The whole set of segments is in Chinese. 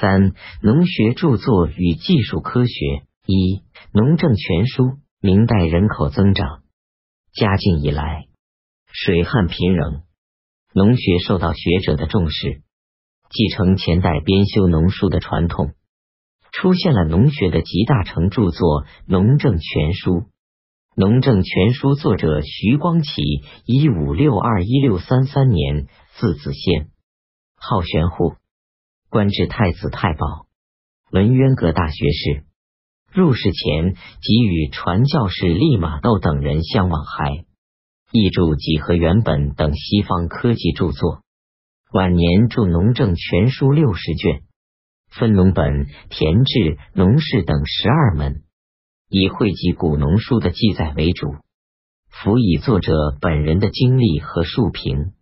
三、农学著作与技术科学。一、农政全书。明代人口增长，嘉靖以来，水旱频仍，农学受到学者的重视，继承前代编修农书的传统，出现了农学的集大成著作《农政全书》。《农政全书》作者徐光启，一五六二一六三三年，字子先，号玄户，官至太子太保、文渊阁大学士。入仕前即与传教士利玛窦等人相往还，译著《几何原本》等西方科技著作。晚年著《农政全书》六十卷，分农本、田制、农事等十二门，以汇集古农书的记载为主，辅以作者本人的经历和述评。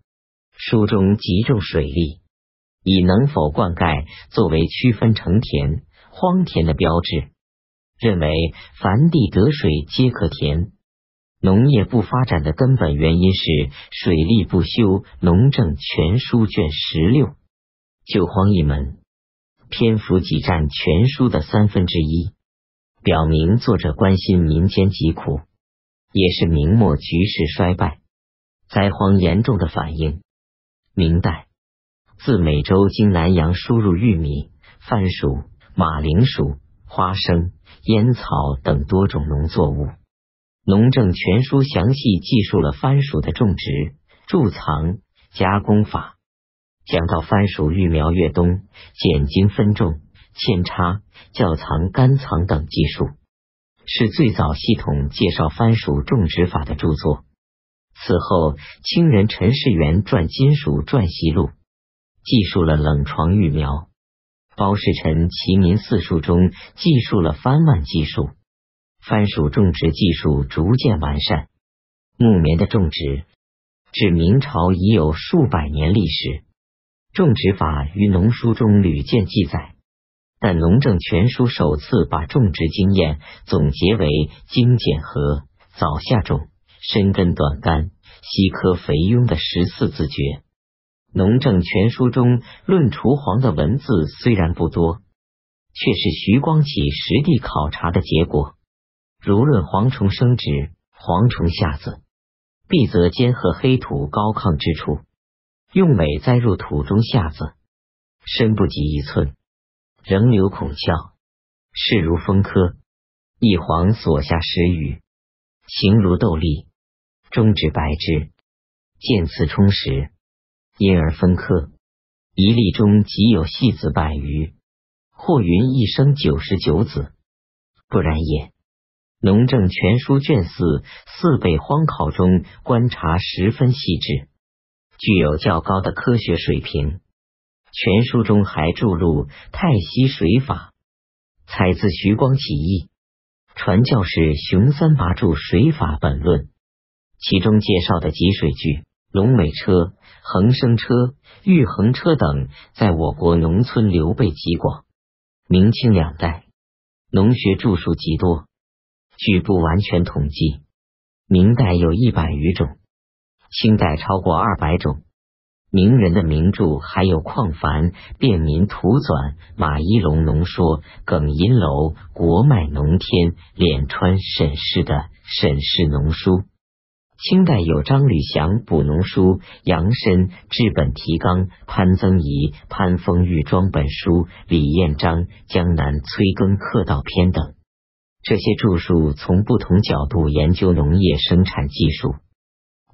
书中集中水利，以能否灌溉作为区分成田、荒田的标志。认为凡地得水皆可田，农业不发展的根本原因是水利不修。《农政全书》卷十六，救荒一门，篇幅仅占全书的三分之一，表明作者关心民间疾苦，也是明末局势衰败、灾荒严重的反应。明代自美洲经南洋输入玉米、番薯、马铃薯。花生、烟草等多种农作物，《农政全书》详细记述了番薯的种植、贮藏、加工法，讲到番薯育苗越冬、剪茎分种、扦插、窖藏、干藏等技术，是最早系统介绍番薯种植法的著作。此后，清人陈世元撰《金属传习录》，记述了冷床育苗。包世臣《齐民四术》中记述了番蔓技术，番薯种植技术逐渐完善。木棉的种植至明朝已有数百年历史，种植法于农书中屡见记载，但《农政全书》首次把种植经验总结为精简和早下种、深根短干、稀科肥庸的十四字诀。《农政全书》中论除黄的文字虽然不多，却是徐光启实地考察的结果。如论蝗虫生殖，蝗虫下子，必则尖褐黑土高亢之处，用苇栽入土中下子，深不及一寸，仍留孔窍，势如风科。一黄所下十余，形如豆粒，中指白枝，渐次充实。因而分科，一粒中即有细子百余，或云一生九十九子，不然也。《农政全书》卷四四倍荒考中观察十分细致，具有较高的科学水平。全书中还注录太溪水法，采自徐光启义传教士熊三拔著水法本论，其中介绍的集水句。龙尾车、恒生车、玉衡车等，在我国农村流备极广。明清两代，农学著述极多，据不完全统计，明代有一百余种，清代超过二百种。名人的名著还有况凡《便民图纂》、马一龙农说、耿银楼《国脉农天》、敛川沈氏的《沈氏农书》。清代有张吕祥《补农书》、杨申《治本提纲》、潘增仪《潘丰玉庄本书》、李彦章《江南催耕客道篇》等。这些著述从不同角度研究农业生产技术，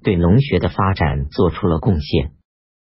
对农学的发展做出了贡献。